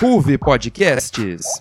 Ruve Podcasts.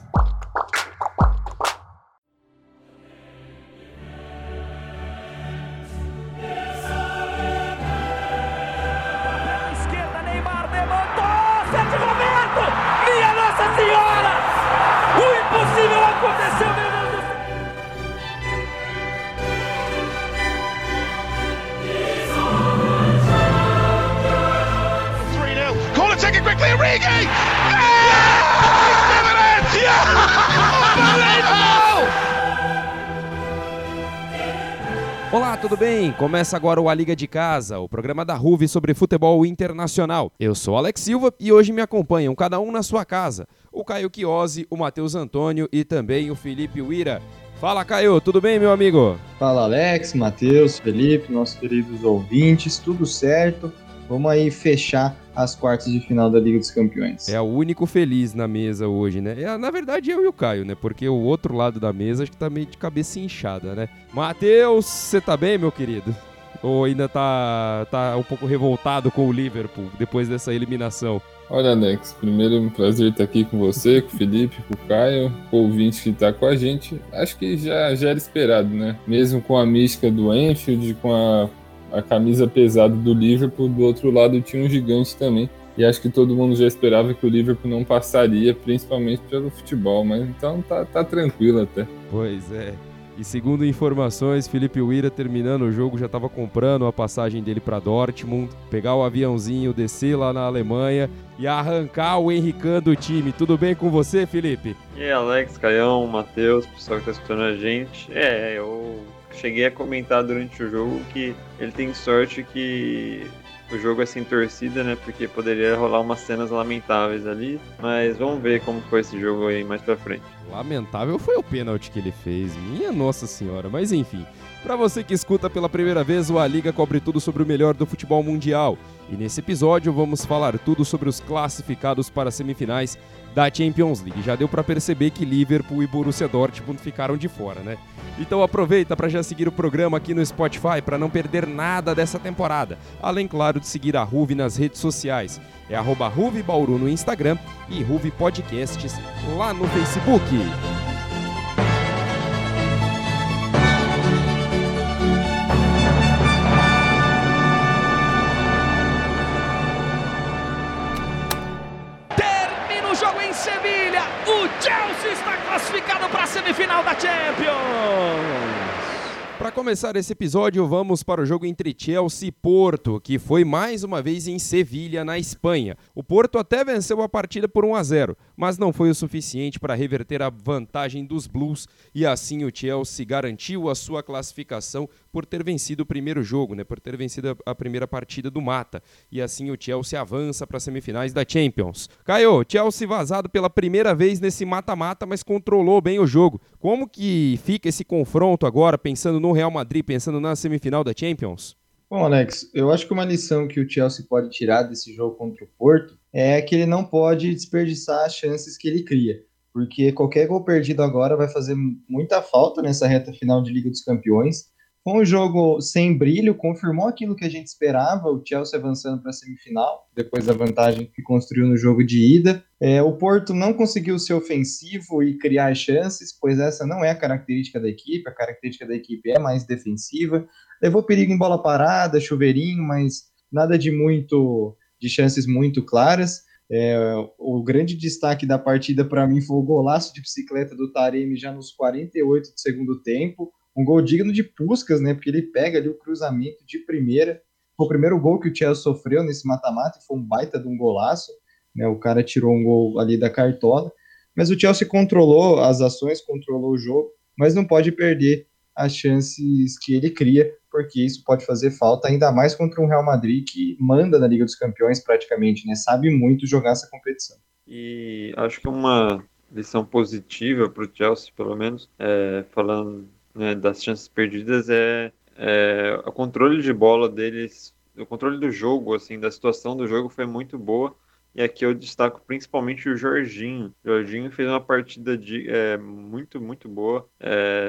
Começa agora o A Liga de Casa, o programa da RUV sobre futebol internacional. Eu sou Alex Silva e hoje me acompanham, cada um na sua casa, o Caio Chiosi, o Matheus Antônio e também o Felipe Uira. Fala, Caio, tudo bem, meu amigo? Fala, Alex, Matheus, Felipe, nossos queridos ouvintes, tudo certo? Vamos aí fechar as quartas de final da Liga dos Campeões. É o único feliz na mesa hoje, né? É, na verdade, eu e o Caio, né? Porque o outro lado da mesa acho que tá meio de cabeça inchada, né? Matheus, você tá bem, meu querido? Ou ainda tá, tá um pouco revoltado com o Liverpool depois dessa eliminação? Olha, Alex, primeiro é um prazer estar aqui com você, com o Felipe, com o Caio, com o ouvinte que está com a gente. Acho que já, já era esperado, né? Mesmo com a mística do Enfield, com a a camisa pesada do Liverpool, do outro lado tinha um gigante também. E acho que todo mundo já esperava que o Liverpool não passaria, principalmente pelo futebol, mas então tá, tá tranquilo até. Pois é. E segundo informações, Felipe Uira terminando o jogo já estava comprando a passagem dele para Dortmund, pegar o aviãozinho, descer lá na Alemanha e arrancar o Henricão do time. Tudo bem com você, Felipe? E aí, Alex, Caião, Matheus, pessoal que está escutando a gente. É, eu cheguei a comentar durante o jogo que ele tem sorte que o jogo é sem torcida, né? Porque poderia rolar umas cenas lamentáveis ali. Mas vamos ver como foi esse jogo aí mais pra frente. Lamentável foi o pênalti que ele fez, minha nossa senhora. Mas enfim, para você que escuta pela primeira vez, o A Liga cobre tudo sobre o melhor do futebol mundial. E nesse episódio vamos falar tudo sobre os classificados para as semifinais da Champions League. Já deu para perceber que Liverpool e Borussia Dortmund ficaram de fora, né? Então aproveita para já seguir o programa aqui no Spotify para não perder nada dessa temporada. Além, claro, de seguir a Ruve nas redes sociais. É arroba Ruve Bauru no Instagram e Ruve Podcasts lá no Facebook. Semifinal da Champions. Para começar esse episódio, vamos para o jogo entre Chelsea e Porto, que foi mais uma vez em Sevilha, na Espanha. O Porto até venceu a partida por 1 a 0, mas não foi o suficiente para reverter a vantagem dos Blues e assim o Chelsea garantiu a sua classificação por ter vencido o primeiro jogo, né, por ter vencido a primeira partida do mata. E assim o Chelsea avança para as semifinais da Champions. Caio, Chelsea vazado pela primeira vez nesse mata-mata, mas controlou bem o jogo. Como que fica esse confronto agora, pensando no Real Madrid, pensando na semifinal da Champions? Bom, Alex, eu acho que uma lição que o Chelsea pode tirar desse jogo contra o Porto é que ele não pode desperdiçar as chances que ele cria porque qualquer gol perdido agora vai fazer muita falta nessa reta final de Liga dos Campeões. Um jogo sem brilho, confirmou aquilo que a gente esperava, o Chelsea avançando para a semifinal, depois da vantagem que construiu no jogo de ida. É, o Porto não conseguiu ser ofensivo e criar chances, pois essa não é a característica da equipe, a característica da equipe é mais defensiva. Levou perigo em bola parada, chuveirinho, mas nada de muito de chances muito claras. É, o grande destaque da partida para mim foi o golaço de bicicleta do Taremi já nos 48 do segundo tempo um gol digno de Puskas, né? Porque ele pega ali o cruzamento de primeira. Foi o primeiro gol que o Chelsea sofreu nesse mata-mata, foi um baita de um golaço, né? O cara tirou um gol ali da cartola. Mas o Chelsea controlou as ações, controlou o jogo, mas não pode perder as chances que ele cria, porque isso pode fazer falta, ainda mais contra um Real Madrid que manda na Liga dos Campeões praticamente, né? Sabe muito jogar essa competição. E acho que uma lição positiva para o Chelsea, pelo menos, é, falando né, das chances perdidas é, é o controle de bola deles, o controle do jogo, assim, da situação do jogo foi muito boa. E aqui eu destaco principalmente o Jorginho. O Jorginho fez uma partida de, é, muito, muito boa.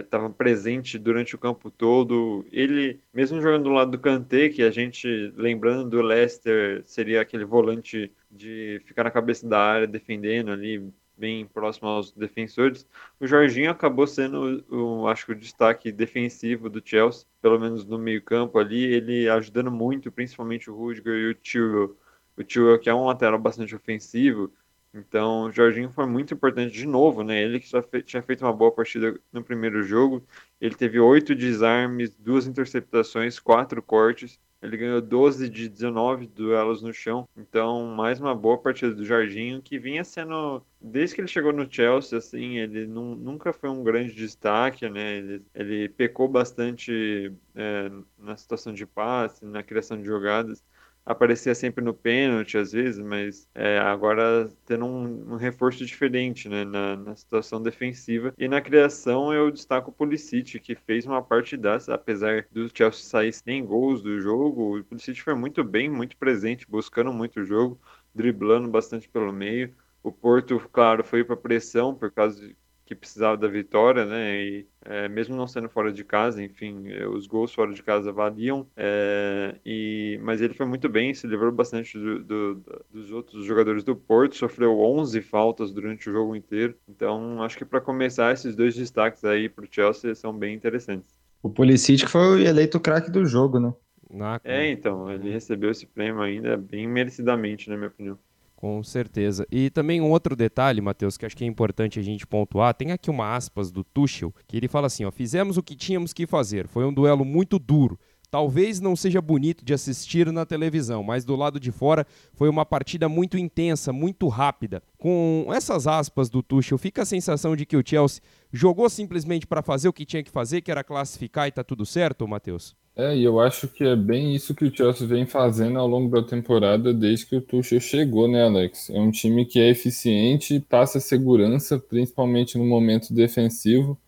Estava é, presente durante o campo todo. Ele, mesmo jogando do lado do Kanté, que a gente, lembrando do Leicester, seria aquele volante de ficar na cabeça da área defendendo ali, bem próximo aos defensores. O Jorginho acabou sendo, o, acho o destaque defensivo do Chelsea, pelo menos no meio-campo ali, ele ajudando muito, principalmente o Rudiger e o Chilwell. O Chilwell, que é um lateral bastante ofensivo, então o Jorginho foi muito importante de novo, né? Ele que já fe tinha feito uma boa partida no primeiro jogo, ele teve oito desarmes, duas interceptações, quatro cortes. Ele ganhou 12 de 19 duelos no chão. Então, mais uma boa partida do Jorginho, que vinha sendo. Desde que ele chegou no Chelsea, assim, ele nunca foi um grande destaque, né? Ele, ele pecou bastante é, na situação de passe, na criação de jogadas aparecia sempre no pênalti às vezes, mas é, agora tendo um, um, reforço diferente né, na, na, situação defensiva. E na criação eu destaco o Pulisic, que fez uma partidaça, apesar do Chelsea sair sem gols do jogo, o Pulisic foi muito bem, muito presente, buscando muito o jogo, driblando bastante pelo meio. O Porto, claro, foi para pressão por causa de que precisava da vitória, né? E é, mesmo não sendo fora de casa, enfim, é, os gols fora de casa valiam. É, mas ele foi muito bem, se livrou bastante do, do, dos outros jogadores do Porto, sofreu 11 faltas durante o jogo inteiro. Então, acho que para começar, esses dois destaques aí para o Chelsea são bem interessantes. O Pulisic foi eleito o craque do jogo, né? É, então, ele recebeu esse prêmio ainda bem merecidamente, na minha opinião. Com certeza. E também um outro detalhe, Matheus, que acho que é importante a gente pontuar, tem aqui uma aspas do Tuchel, que ele fala assim, ó, fizemos o que tínhamos que fazer, foi um duelo muito duro, Talvez não seja bonito de assistir na televisão, mas do lado de fora foi uma partida muito intensa, muito rápida. Com essas aspas do Tuchel, fica a sensação de que o Chelsea jogou simplesmente para fazer o que tinha que fazer, que era classificar e tá tudo certo, Matheus? É, e eu acho que é bem isso que o Chelsea vem fazendo ao longo da temporada desde que o Tuchel chegou, né, Alex? É um time que é eficiente e passa segurança, principalmente no momento defensivo,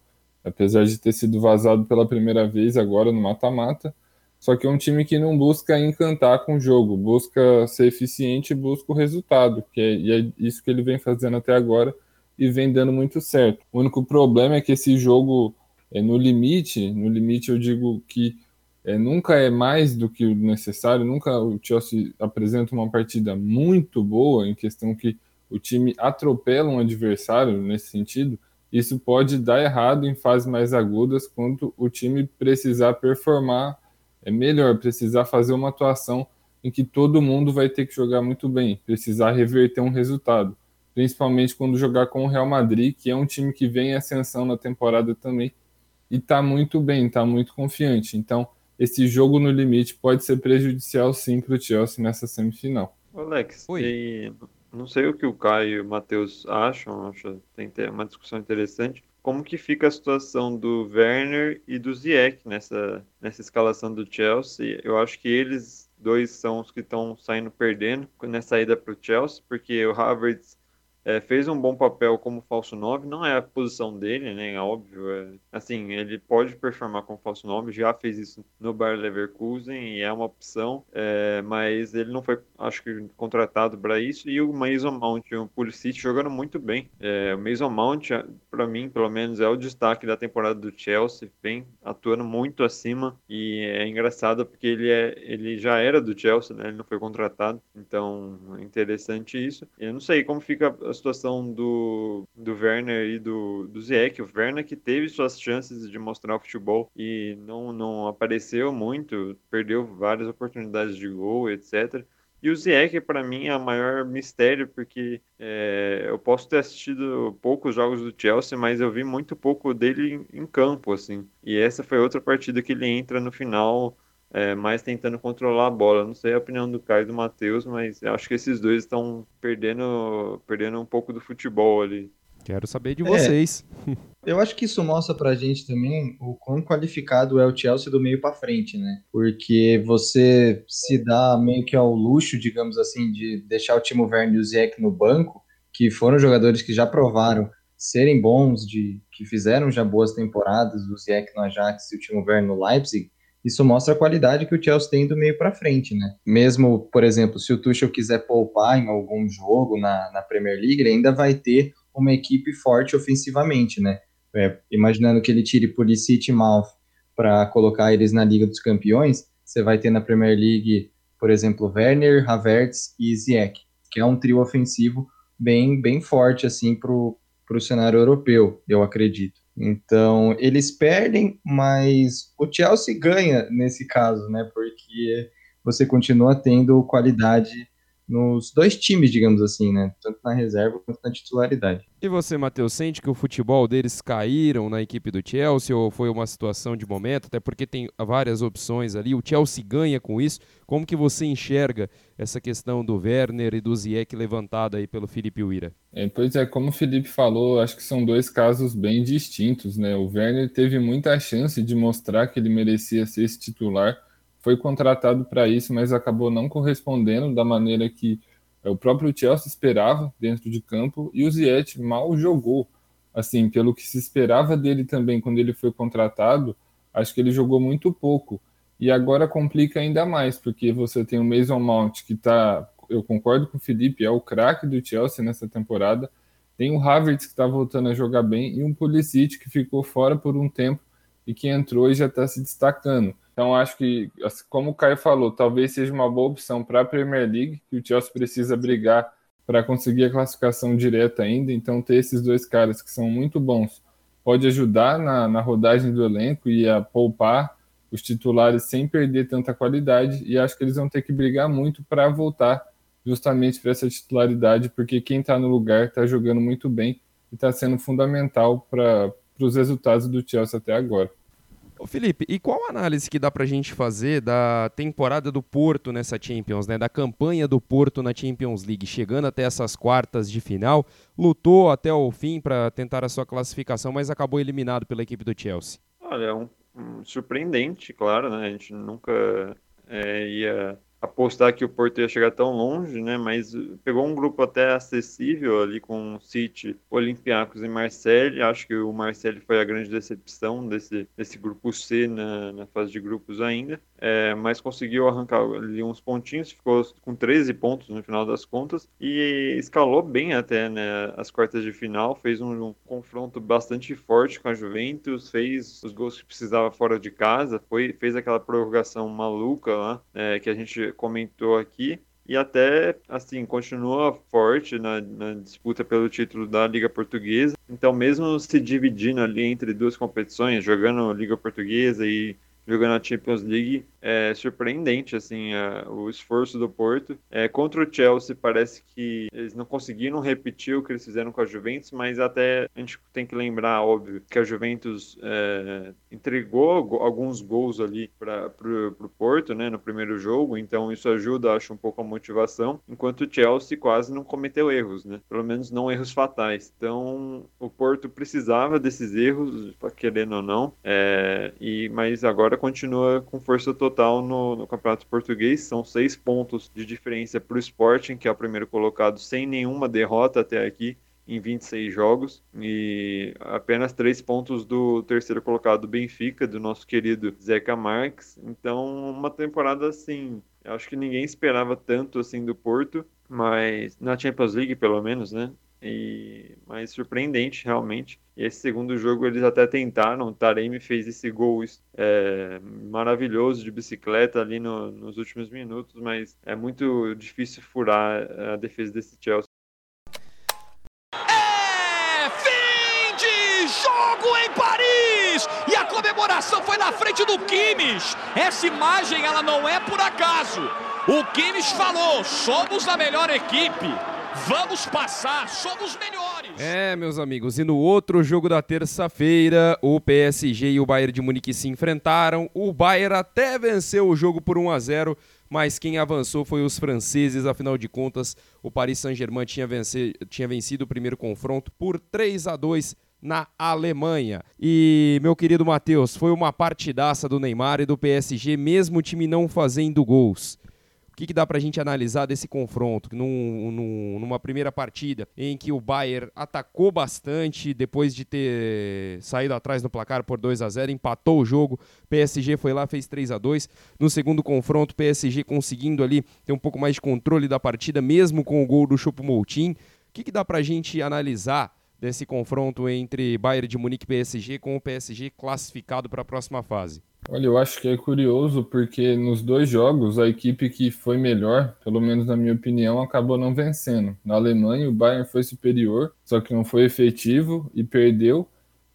apesar de ter sido vazado pela primeira vez agora no mata-mata. Só que é um time que não busca encantar com o jogo, busca ser eficiente busca o resultado, que é, e é isso que ele vem fazendo até agora e vem dando muito certo. O único problema é que esse jogo é no limite, no limite eu digo que é, nunca é mais do que o necessário, nunca o Chelsea apresenta uma partida muito boa, em questão que o time atropela um adversário nesse sentido. Isso pode dar errado em fases mais agudas, quando o time precisar performar é melhor, precisar fazer uma atuação em que todo mundo vai ter que jogar muito bem, precisar reverter um resultado, principalmente quando jogar com o Real Madrid, que é um time que vem em ascensão na temporada também e está muito bem, está muito confiante. Então, esse jogo no limite pode ser prejudicial sim para o Chelsea nessa semifinal. Alex, e não sei o que o Caio e o Matheus acham, acho que tem uma discussão interessante. Como que fica a situação do Werner e do Ziyech nessa, nessa escalação do Chelsea? Eu acho que eles dois são os que estão saindo perdendo nessa ida para o Chelsea, porque o Havertz é, fez um bom papel como falso 9, não é a posição dele, né? É óbvio. É, assim, ele pode performar como falso 9, já fez isso no Bayer Leverkusen e é uma opção, é, mas ele não foi, acho que, contratado para isso. E o Mason Mount e o Pulisic jogando muito bem. É, o Mason Mount, para mim, pelo menos, é o destaque da temporada do Chelsea, vem atuando muito acima e é engraçado porque ele, é, ele já era do Chelsea, né? Ele não foi contratado, então interessante isso. Eu não sei como fica a situação do, do Werner e do, do Ziyech. O Werner que teve suas chances de mostrar o futebol e não, não apareceu muito, perdeu várias oportunidades de gol, etc. E o Ziyech, para mim, é o maior mistério, porque é, eu posso ter assistido poucos jogos do Chelsea, mas eu vi muito pouco dele em, em campo, assim. E essa foi outra partida que ele entra no final é, mais tentando controlar a bola. Não sei a opinião do Caio e do Matheus, mas acho que esses dois estão perdendo, perdendo um pouco do futebol ali. Quero saber de vocês. É, eu acho que isso mostra pra gente também o quão qualificado é o Chelsea do meio para frente, né? Porque você se dá meio que ao luxo, digamos assim, de deixar o Timo Werner e o Ziyech no banco, que foram jogadores que já provaram serem bons, de que fizeram já boas temporadas, o Ziyech no Ajax e o Timo Werner no Leipzig, isso mostra a qualidade que o Chelsea tem do meio para frente, né? Mesmo, por exemplo, se o Tuchel quiser poupar em algum jogo na, na Premier League, ele ainda vai ter uma equipe forte ofensivamente, né? É, imaginando que ele tire Pulisic e Mouth para colocar eles na Liga dos Campeões, você vai ter na Premier League, por exemplo, Werner, Havertz e Ziyech, que é um trio ofensivo bem, bem forte assim para o cenário europeu, eu acredito. Então, eles perdem, mas o Chelsea ganha nesse caso, né? Porque você continua tendo qualidade nos dois times, digamos assim, né? Tanto na reserva quanto na titularidade. E você, Matheus, sente que o futebol deles caíram na equipe do Chelsea ou foi uma situação de momento? Até porque tem várias opções ali. O Chelsea ganha com isso. Como que você enxerga essa questão do Werner e do Ziyech levantada aí pelo Felipe Uira? É, pois é, como o Felipe falou, acho que são dois casos bem distintos, né? O Werner teve muita chance de mostrar que ele merecia ser esse titular foi contratado para isso, mas acabou não correspondendo da maneira que é, o próprio Chelsea esperava dentro de campo e o Ziyech mal jogou. Assim, pelo que se esperava dele também quando ele foi contratado, acho que ele jogou muito pouco. E agora complica ainda mais, porque você tem o Mason Mount, que está, eu concordo com o Felipe, é o craque do Chelsea nessa temporada. Tem o Havertz, que está voltando a jogar bem, e um Pulisic, que ficou fora por um tempo e que entrou e já está se destacando. Então acho que, como o Caio falou, talvez seja uma boa opção para a Premier League, que o Chelsea precisa brigar para conseguir a classificação direta ainda. Então ter esses dois caras que são muito bons pode ajudar na, na rodagem do elenco e a poupar os titulares sem perder tanta qualidade. E acho que eles vão ter que brigar muito para voltar justamente para essa titularidade, porque quem está no lugar está jogando muito bem e está sendo fundamental para os resultados do Chelsea até agora. Ô Felipe, e qual análise que dá pra gente fazer da temporada do Porto nessa Champions, né? Da campanha do Porto na Champions League, chegando até essas quartas de final, lutou até o fim para tentar a sua classificação, mas acabou eliminado pela equipe do Chelsea. Olha, é um, um surpreendente, claro, né? A gente nunca é, ia apostar que o Porto ia chegar tão longe, né? Mas pegou um grupo até acessível ali com City, Olympiacos e Marseille. Acho que o Marseille foi a grande decepção desse, desse grupo C na, na fase de grupos ainda é, mas conseguiu arrancar ali uns pontinhos, ficou com 13 pontos no final das contas e escalou bem até né, as quartas de final, fez um, um, confronto bastante forte com a Juventus, fez os gols que precisava fora de casa, foi, fez aquela prorrogação maluca lá é, que a gente comentou aqui e até assim continua forte na, na, disputa pelo título da Liga Portuguesa. Então, mesmo se dividindo ali entre duas competições, jogando Liga Portuguesa e jogando a Champions League, é surpreendente assim a, o esforço do Porto. É, contra o Chelsea parece que eles não conseguiram repetir o que eles fizeram com a Juventus, mas até a gente tem que lembrar, óbvio, que a Juventus é, entregou alguns gols ali para o Porto, né, no primeiro jogo, então isso ajuda, acho, um pouco a motivação, enquanto o Chelsea quase não cometeu erros, né, pelo menos não erros fatais. Então o Porto precisava desses erros, querendo ou não, é, e mas agora continua com força total no, no Campeonato Português, são seis pontos de diferença para o Sporting, que é o primeiro colocado sem nenhuma derrota até aqui em 26 jogos e apenas três pontos do terceiro colocado Benfica, do nosso querido Zeca Marques. Então, uma temporada assim, acho que ninguém esperava tanto assim do Porto, mas na Champions League pelo menos, né? E mais surpreendente realmente. Esse segundo jogo eles até tentaram. O Taremi fez esse gol é, maravilhoso de bicicleta ali no, nos últimos minutos, mas é muito difícil furar a defesa desse Chelsea. É fim de jogo em Paris e a comemoração foi na frente do Kimmich. Essa imagem ela não é por acaso. O Kimmich falou: somos a melhor equipe. Vamos passar, somos melhores. É, meus amigos, e no outro jogo da terça-feira, o PSG e o Bayern de Munique se enfrentaram. O Bayern até venceu o jogo por 1 a 0, mas quem avançou foi os franceses, afinal de contas, o Paris Saint-Germain tinha, tinha vencido o primeiro confronto por 3 a 2 na Alemanha. E, meu querido Matheus, foi uma partidaça do Neymar e do PSG, mesmo o time não fazendo gols. O que, que dá para a gente analisar desse confronto? Num, num, numa primeira partida em que o Bayern atacou bastante depois de ter saído atrás no placar por 2 a 0 empatou o jogo, PSG foi lá, fez 3 a 2 No segundo confronto, PSG conseguindo ali ter um pouco mais de controle da partida, mesmo com o gol do Choupo-Moting. O que, que dá para a gente analisar desse confronto entre Bayern de Munique e PSG com o PSG classificado para a próxima fase? Olha, eu acho que é curioso porque nos dois jogos a equipe que foi melhor, pelo menos na minha opinião, acabou não vencendo. Na Alemanha o Bayern foi superior, só que não foi efetivo e perdeu.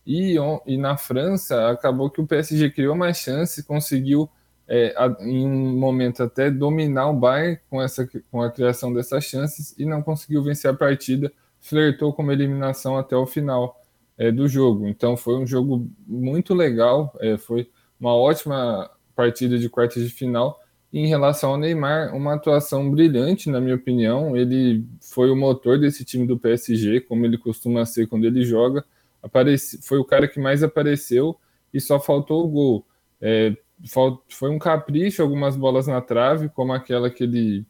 E, e na França acabou que o PSG criou mais chances, conseguiu é, em um momento até dominar o Bayern com, essa, com a criação dessas chances e não conseguiu vencer a partida, flertou com uma eliminação até o final é, do jogo. Então foi um jogo muito legal, é, foi uma ótima partida de quartas de final. E em relação ao Neymar, uma atuação brilhante, na minha opinião. Ele foi o motor desse time do PSG, como ele costuma ser quando ele joga. Apareci, foi o cara que mais apareceu e só faltou o gol. É, foi um capricho, algumas bolas na trave, como aquela que ele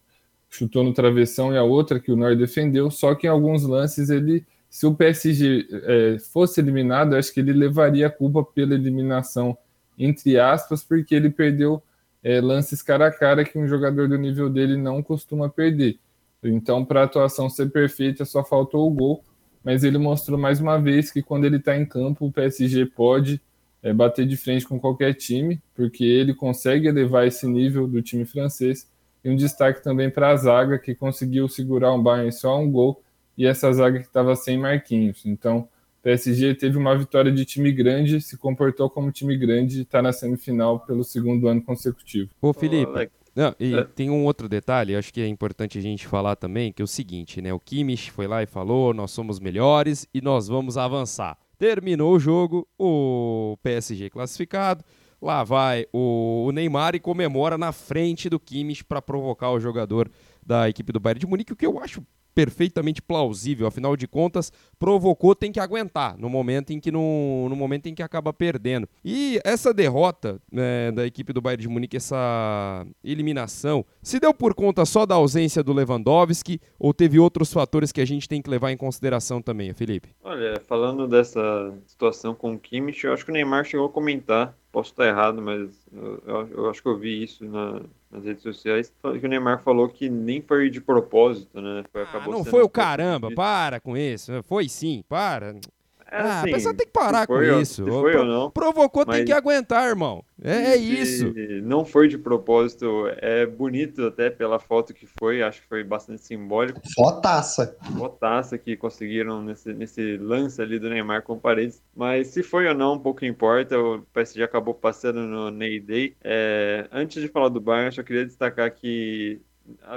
chutou no travessão e a outra que o Neuer defendeu. Só que em alguns lances ele, se o PSG é, fosse eliminado, acho que ele levaria a culpa pela eliminação entre aspas, porque ele perdeu é, lances cara a cara que um jogador do nível dele não costuma perder. Então, para a atuação ser perfeita, só faltou o gol, mas ele mostrou mais uma vez que quando ele está em campo, o PSG pode é, bater de frente com qualquer time, porque ele consegue elevar esse nível do time francês. E um destaque também para a zaga, que conseguiu segurar um Bayern só um gol, e essa zaga que estava sem Marquinhos. Então, PSG teve uma vitória de time grande, se comportou como time grande e está na semifinal pelo segundo ano consecutivo. Ô Felipe, não, e é. tem um outro detalhe, acho que é importante a gente falar também, que é o seguinte, né? O Kimmich foi lá e falou, nós somos melhores e nós vamos avançar. Terminou o jogo, o PSG classificado, lá vai o Neymar e comemora na frente do Kimmich para provocar o jogador da equipe do Bayern de Munique, o que eu acho perfeitamente plausível. Afinal de contas, provocou, tem que aguentar no momento em que no, no momento em que acaba perdendo. E essa derrota né, da equipe do Bayern de Munique, essa eliminação, se deu por conta só da ausência do Lewandowski ou teve outros fatores que a gente tem que levar em consideração também, Felipe? Olha, falando dessa situação com o Kimmich, eu acho que o Neymar chegou a comentar posso estar errado, mas eu, eu, acho que eu vi isso na, nas redes sociais, que o Neymar falou que nem foi de propósito, né? Foi, ah, não foi o caramba, para com isso. Foi sim, para. É, ah, assim, a pessoa tem que parar com isso. foi ou não, Provocou, tem que aguentar, irmão. É, é isso. Não foi de propósito. É bonito até pela foto que foi. Acho que foi bastante simbólico. Fotaça. Fotaça que conseguiram nesse, nesse lance ali do Neymar com paredes. Mas se foi ou não, pouco importa. O PSG acabou passando no Ney Day. É, antes de falar do Bayern, eu só queria destacar que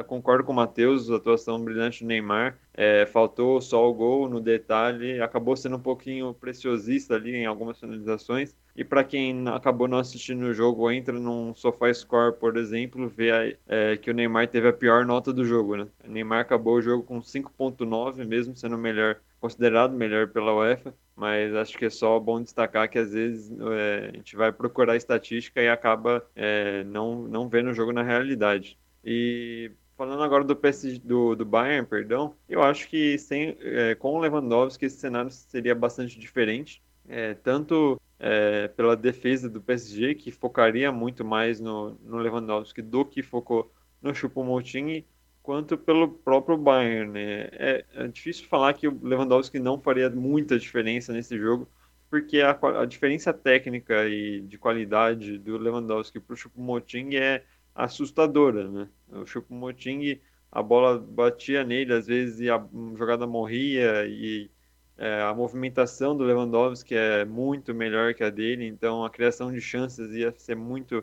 concordo com o Matheus, atuação brilhante do Neymar. É, faltou só o gol no detalhe, acabou sendo um pouquinho preciosista ali em algumas finalizações. E para quem acabou não assistindo o jogo, entra num Sofá Score, por exemplo, vê é, que o Neymar teve a pior nota do jogo. Né? O Neymar acabou o jogo com 5,9, mesmo sendo melhor, considerado melhor pela UEFA. Mas acho que é só bom destacar que às vezes é, a gente vai procurar estatística e acaba é, não, não vendo o jogo na realidade. E falando agora do, PS, do, do Bayern, perdão, eu acho que sem, é, com o Lewandowski esse cenário seria bastante diferente. É, tanto é, pela defesa do PSG, que focaria muito mais no, no Lewandowski do que focou no Choupo-Moting, quanto pelo próprio Bayern. Né? É, é, difícil falar que o Lewandowski não faria muita diferença nesse jogo, porque a, a diferença técnica e de qualidade do Lewandowski para o Choupo-Moting é assustadora, né? O Choupo-Moting, a bola batia nele, às vezes a jogada morria e é, a movimentação do Lewandowski é muito melhor que a dele, então a criação de chances ia ser muito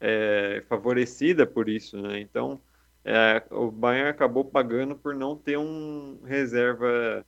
é, favorecida por isso, né? Então é, o Bayern acabou pagando por não ter um reserva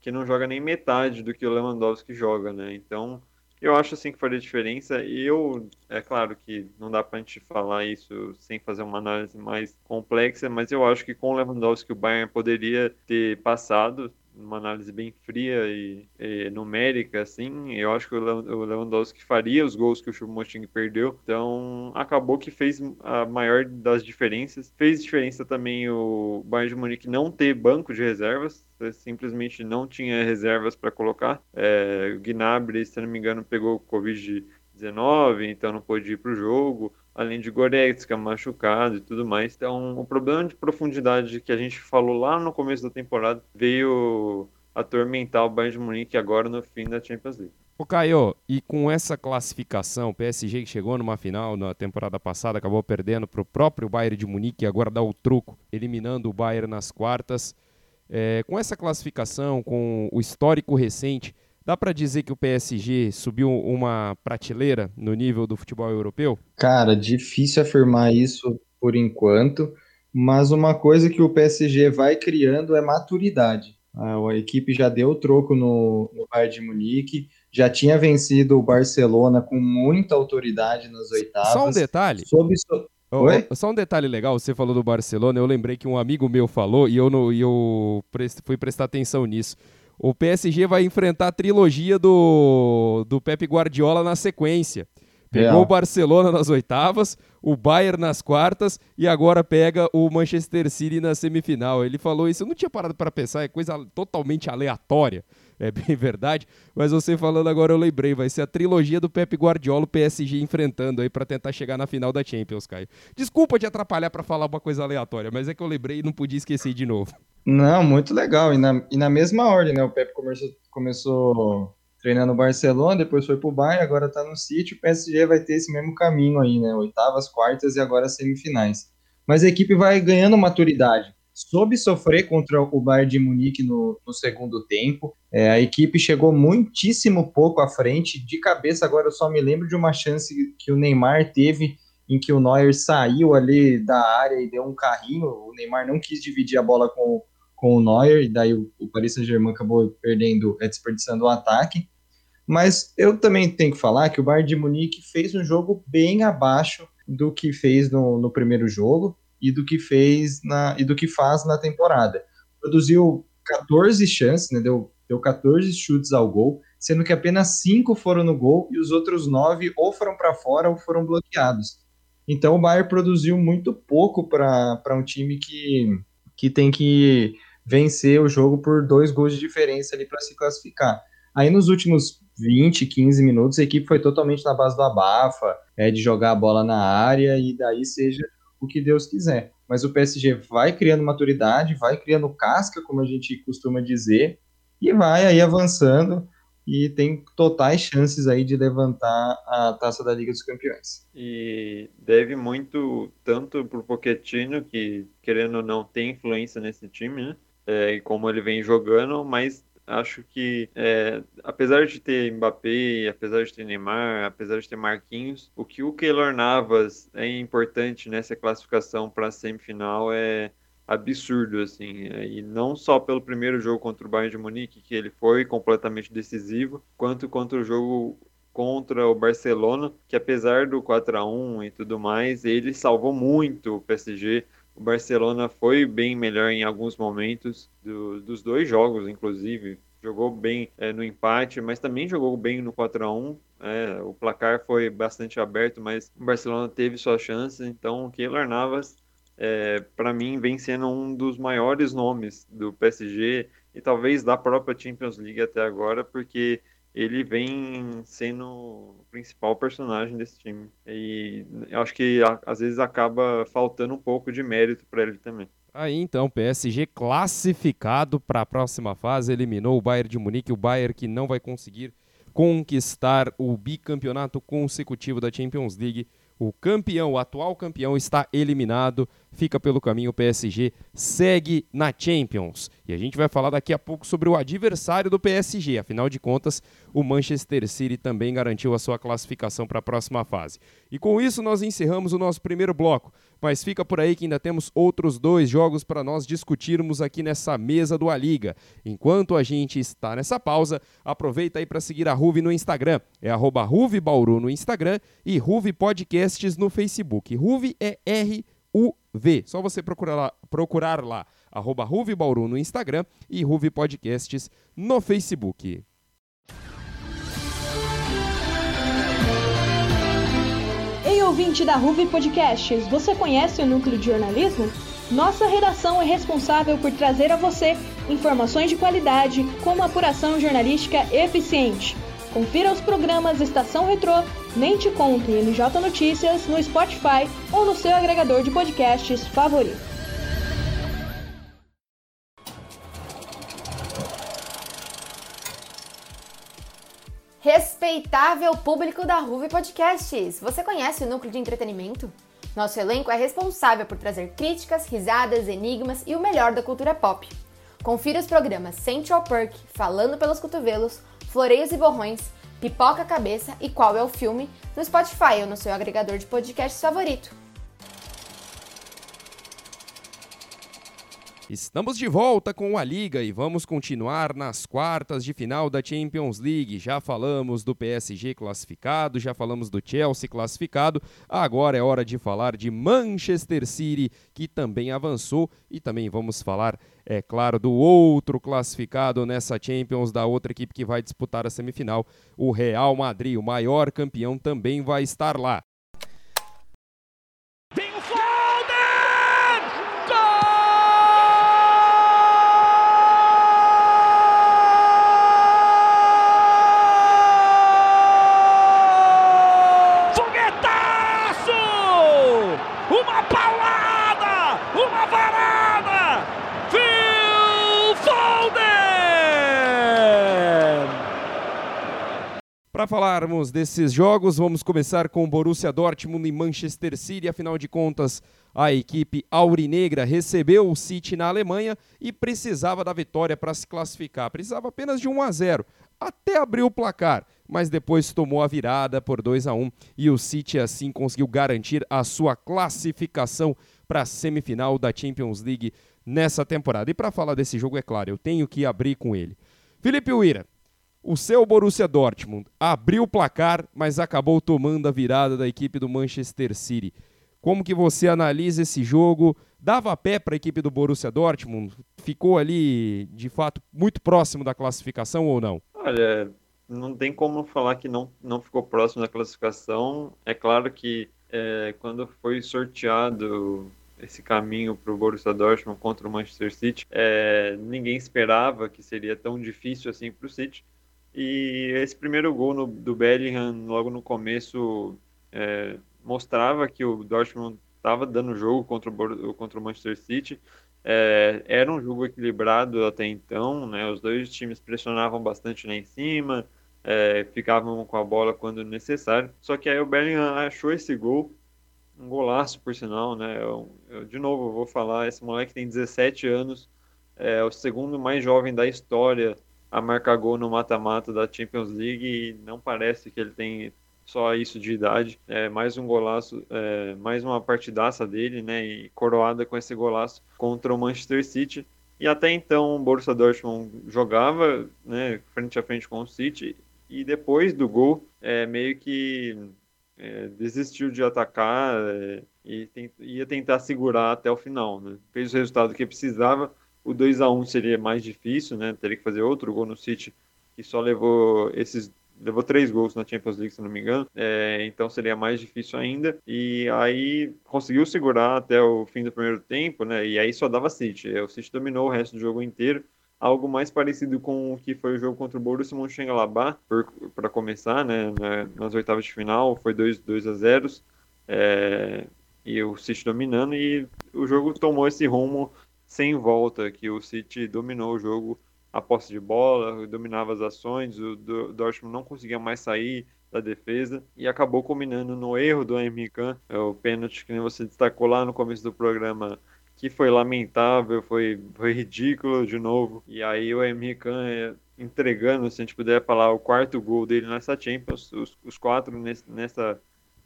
que não joga nem metade do que o Lewandowski joga, né? Então eu acho assim que faria diferença. E eu, é claro que não dá pra gente falar isso sem fazer uma análise mais complexa, mas eu acho que com o Lewandowski o Bayern poderia ter passado uma análise bem fria e, e, numérica, assim, eu acho que o Lewandowski faria os gols que o Choupo-Moting perdeu, então acabou que fez a maior das diferenças. Fez diferença também o Bayern de Munique não ter banco de reservas, simplesmente não tinha reservas para colocar. É, o Gnabry, se não me engano, pegou Covid-19, então não pôde ir para o jogo além de Goretzka machucado e tudo mais. Então, o problema de profundidade que a gente falou lá no começo da temporada veio atormentar o Bayern de Munique agora no fim da Champions League. O Caio, e com essa classificação, o PSG que chegou numa final na temporada passada, acabou perdendo para o próprio Bayern de Munique e agora dá o truco, eliminando o Bayern nas quartas. É, com essa classificação, com o histórico recente, Dá para dizer que o PSG subiu uma prateleira no nível do futebol europeu? Cara, difícil afirmar isso por enquanto, mas uma coisa que o PSG vai criando é maturidade. A equipe já deu o troco no, no Bayern de Munique, já tinha vencido o Barcelona com muita autoridade nas oitavas. Só um detalhe. Sob, so... Oi? Só um detalhe legal, você falou do Barcelona, eu lembrei que um amigo meu falou e eu, e eu fui prestar atenção nisso o PSG vai enfrentar a trilogia do, do Pep Guardiola na sequência. Pegou o Barcelona nas oitavas, o Bayern nas quartas e agora pega o Manchester City na semifinal. Ele falou isso, eu não tinha parado para pensar, é coisa totalmente aleatória, é bem verdade. Mas você falando agora eu lembrei, vai ser a trilogia do Pep Guardiola, o PSG enfrentando aí para tentar chegar na final da Champions, Caio. Desculpa te atrapalhar para falar uma coisa aleatória, mas é que eu lembrei e não podia esquecer de novo. Não, muito legal. E na, e na mesma ordem, né? O Pepe começou, começou treinando no Barcelona, depois foi pro Bayern, agora tá no City. O PSG vai ter esse mesmo caminho aí, né? Oitavas, quartas e agora semifinais. Mas a equipe vai ganhando maturidade. Soube sofrer contra o Bayern de Munique no, no segundo tempo. É, a equipe chegou muitíssimo pouco à frente. De cabeça, agora eu só me lembro de uma chance que o Neymar teve em que o Neuer saiu ali da área e deu um carrinho. O Neymar não quis dividir a bola com, com o Neuer, e daí o, o Paris Saint-Germain acabou perdendo, é, desperdiçando o ataque. Mas eu também tenho que falar que o Bayern de Munique fez um jogo bem abaixo do que fez no, no primeiro jogo e do que fez na, e do que faz na temporada. Produziu 14 chances, né, deu, deu 14 chutes ao gol, sendo que apenas 5 foram no gol e os outros 9 ou foram para fora ou foram bloqueados. Então o Bayern produziu muito pouco para um time que, que tem que vencer o jogo por dois gols de diferença ali para se classificar. Aí nos últimos 20, 15 minutos a equipe foi totalmente na base do abafa, é, de jogar a bola na área e daí seja o que Deus quiser. Mas o PSG vai criando maturidade, vai criando casca, como a gente costuma dizer, e vai aí avançando e tem totais chances aí de levantar a taça da Liga dos Campeões. E deve muito tanto pro Pochettino, que querendo ou não tem influência nesse time, né? É, e como ele vem jogando, mas acho que é, apesar de ter Mbappé, apesar de ter Neymar, apesar de ter Marquinhos, o que o Keylor Navas é importante nessa classificação para a semifinal é absurdo assim, é, e não só pelo primeiro jogo contra o Bayern de Munique que ele foi completamente decisivo, quanto contra o jogo contra o Barcelona, que apesar do 4 a 1 e tudo mais, ele salvou muito o PSG o Barcelona foi bem melhor em alguns momentos do, dos dois jogos, inclusive. Jogou bem é, no empate, mas também jogou bem no 4 a 1 é, O placar foi bastante aberto, mas o Barcelona teve sua chance. Então, o Keylor Navas, é, para mim, vem sendo um dos maiores nomes do PSG e talvez da própria Champions League até agora, porque ele vem sendo o principal personagem desse time. E acho que às vezes acaba faltando um pouco de mérito para ele também. Aí então, PSG classificado para a próxima fase, eliminou o Bayern de Munique, o Bayern que não vai conseguir conquistar o bicampeonato consecutivo da Champions League. O campeão, o atual campeão, está eliminado fica pelo caminho, o PSG segue na Champions. E a gente vai falar daqui a pouco sobre o adversário do PSG. Afinal de contas, o Manchester City também garantiu a sua classificação para a próxima fase. E com isso nós encerramos o nosso primeiro bloco. Mas fica por aí que ainda temos outros dois jogos para nós discutirmos aqui nessa mesa do A Liga. Enquanto a gente está nessa pausa, aproveita aí para seguir a Ruve no Instagram. É arroba Bauru no Instagram e Ruve Podcasts no Facebook. Ruve é R U V. Só você procurar lá, procurar lá arroba Ruve Bauru no Instagram e Ruve Podcasts no Facebook. Ouvinte da Ruve Podcasts, você conhece o Núcleo de Jornalismo? Nossa redação é responsável por trazer a você informações de qualidade com uma apuração jornalística eficiente. Confira os programas Estação Retrô, Nem Te Conto e MJ Notícias no Spotify ou no seu agregador de podcasts favorito. Respeitável público da Ruve Podcasts, você conhece o núcleo de entretenimento? Nosso elenco é responsável por trazer críticas, risadas, enigmas e o melhor da cultura pop. Confira os programas Central Perk, Falando pelos Cotovelos, Floreios e Borrões, Pipoca Cabeça e Qual é o Filme no Spotify ou no seu agregador de podcasts favorito. Estamos de volta com a Liga e vamos continuar nas quartas de final da Champions League. Já falamos do PSG classificado, já falamos do Chelsea classificado. Agora é hora de falar de Manchester City, que também avançou, e também vamos falar, é claro, do outro classificado nessa Champions, da outra equipe que vai disputar a semifinal, o Real Madrid, o maior campeão, também vai estar lá. Falarmos desses jogos, vamos começar com Borussia Dortmund e Manchester City. Afinal de contas, a equipe aurinegra recebeu o City na Alemanha e precisava da vitória para se classificar. Precisava apenas de 1 a 0, até abriu o placar, mas depois tomou a virada por 2 a 1 e o City assim conseguiu garantir a sua classificação para a semifinal da Champions League nessa temporada. E para falar desse jogo, é claro, eu tenho que abrir com ele. Felipe Uira, o seu Borussia Dortmund abriu o placar, mas acabou tomando a virada da equipe do Manchester City. Como que você analisa esse jogo? Dava pé para a equipe do Borussia Dortmund? Ficou ali, de fato, muito próximo da classificação ou não? Olha, não tem como falar que não, não ficou próximo da classificação. É claro que é, quando foi sorteado esse caminho para o Borussia Dortmund contra o Manchester City, é, ninguém esperava que seria tão difícil assim para o City. E esse primeiro gol no, do Bellingham, logo no começo, é, mostrava que o Dortmund estava dando jogo contra o, contra o Manchester City. É, era um jogo equilibrado até então, né? Os dois times pressionavam bastante lá em cima, é, ficavam com a bola quando necessário. Só que aí o Bellingham achou esse gol, um golaço por sinal, né? Eu, eu, de novo, vou falar, esse moleque tem 17 anos, é o segundo mais jovem da história a marcar gol no mata-mata da Champions League e não parece que ele tem só isso de idade. É mais um golaço, é, mais uma partidaça dele, né? E coroada com esse golaço contra o Manchester City. E até então o Borussia Dortmund jogava, né, frente a frente com o City e depois do gol, é, meio que é, desistiu de atacar é, e tem, ia tentar segurar até o final, né? Fez o resultado que precisava o 2 a 1 seria mais difícil, né? Teria que fazer outro gol no City, que só levou esses levou três gols na Champions League, se não me engano, é, então seria mais difícil ainda. E aí conseguiu segurar até o fim do primeiro tempo, né? E aí só dava City. O City dominou o resto do jogo inteiro. Algo mais parecido com o que foi o jogo contra o Borussia Mönchengladbach, para começar, né? Nas oitavas de final, foi 2, 2 a 0 é, e o City dominando, e o jogo tomou esse rumo sem volta, que o City dominou o jogo, a posse de bola, dominava as ações, o Dortmund não conseguia mais sair da defesa e acabou combinando no erro do Emre Can, é o pênalti que você destacou lá no começo do programa, que foi lamentável, foi, foi ridículo de novo. E aí o Emre Can é, entregando, se a gente puder falar, o quarto gol dele nessa Champions, os, os quatro nesse, nessa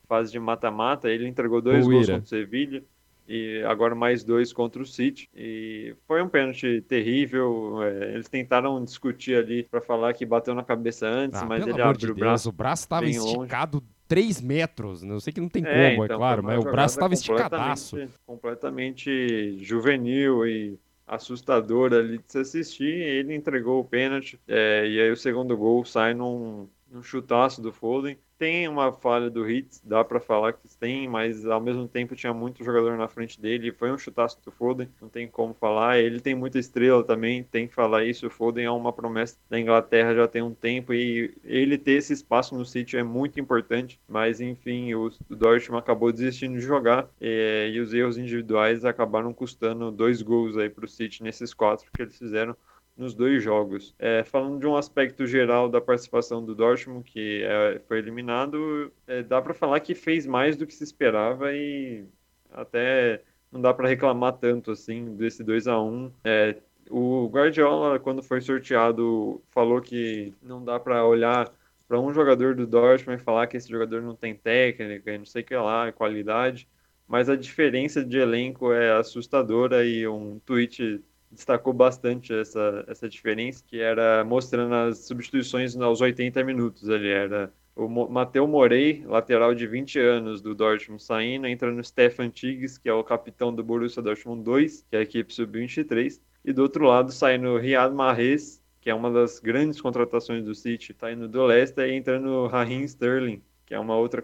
fase de mata-mata, ele entregou dois gols contra o Sevilha e agora mais dois contra o City. E foi um pênalti terrível. É, eles tentaram discutir ali para falar que bateu na cabeça antes, ah, mas ele abriu de o braço. o braço estava esticado longe. 3 metros. Não sei que não tem é, como, é então, é claro, mas o braço estava esticadaço. Completamente juvenil e assustadora ali de se assistir. Ele entregou o pênalti é, e aí o segundo gol sai num, num chutaço do Foden tem uma falha do Hits, dá para falar que tem, mas ao mesmo tempo tinha muito jogador na frente dele. Foi um chutaço do Foden, não tem como falar. Ele tem muita estrela também, tem que falar isso. O Foden é uma promessa da Inglaterra já tem um tempo e ele ter esse espaço no City é muito importante. Mas enfim, o, Dortmund acabou desistindo de jogar e, e os erros individuais acabaram custando dois gols aí para o City nesses quatro que eles fizeram nos dois jogos. É, falando de um aspecto geral da participação do Dortmund, que é, foi eliminado, é, dá para falar que fez mais do que se esperava e até não dá para reclamar tanto assim desse 2 a 1 é, O Guardiola, quando foi sorteado, falou que não dá para olhar para um jogador do Dortmund e falar que esse jogador não tem técnica não sei o que lá, qualidade, mas a diferença de elenco é assustadora e um tweet destacou bastante essa, essa diferença, que era mostrando as substituições aos 80 minutos ali. Era o Mateu Morey, lateral de 20 anos do Dortmund, saindo, entrando o Stefan Tigges, que é o capitão do Borussia Dortmund 2, que é a equipe sub-23, e do outro lado saindo Riyad Mahrez, que é uma das grandes contratações do City, tá indo do Leicester, e entrando Raheem Sterling, que é uma outra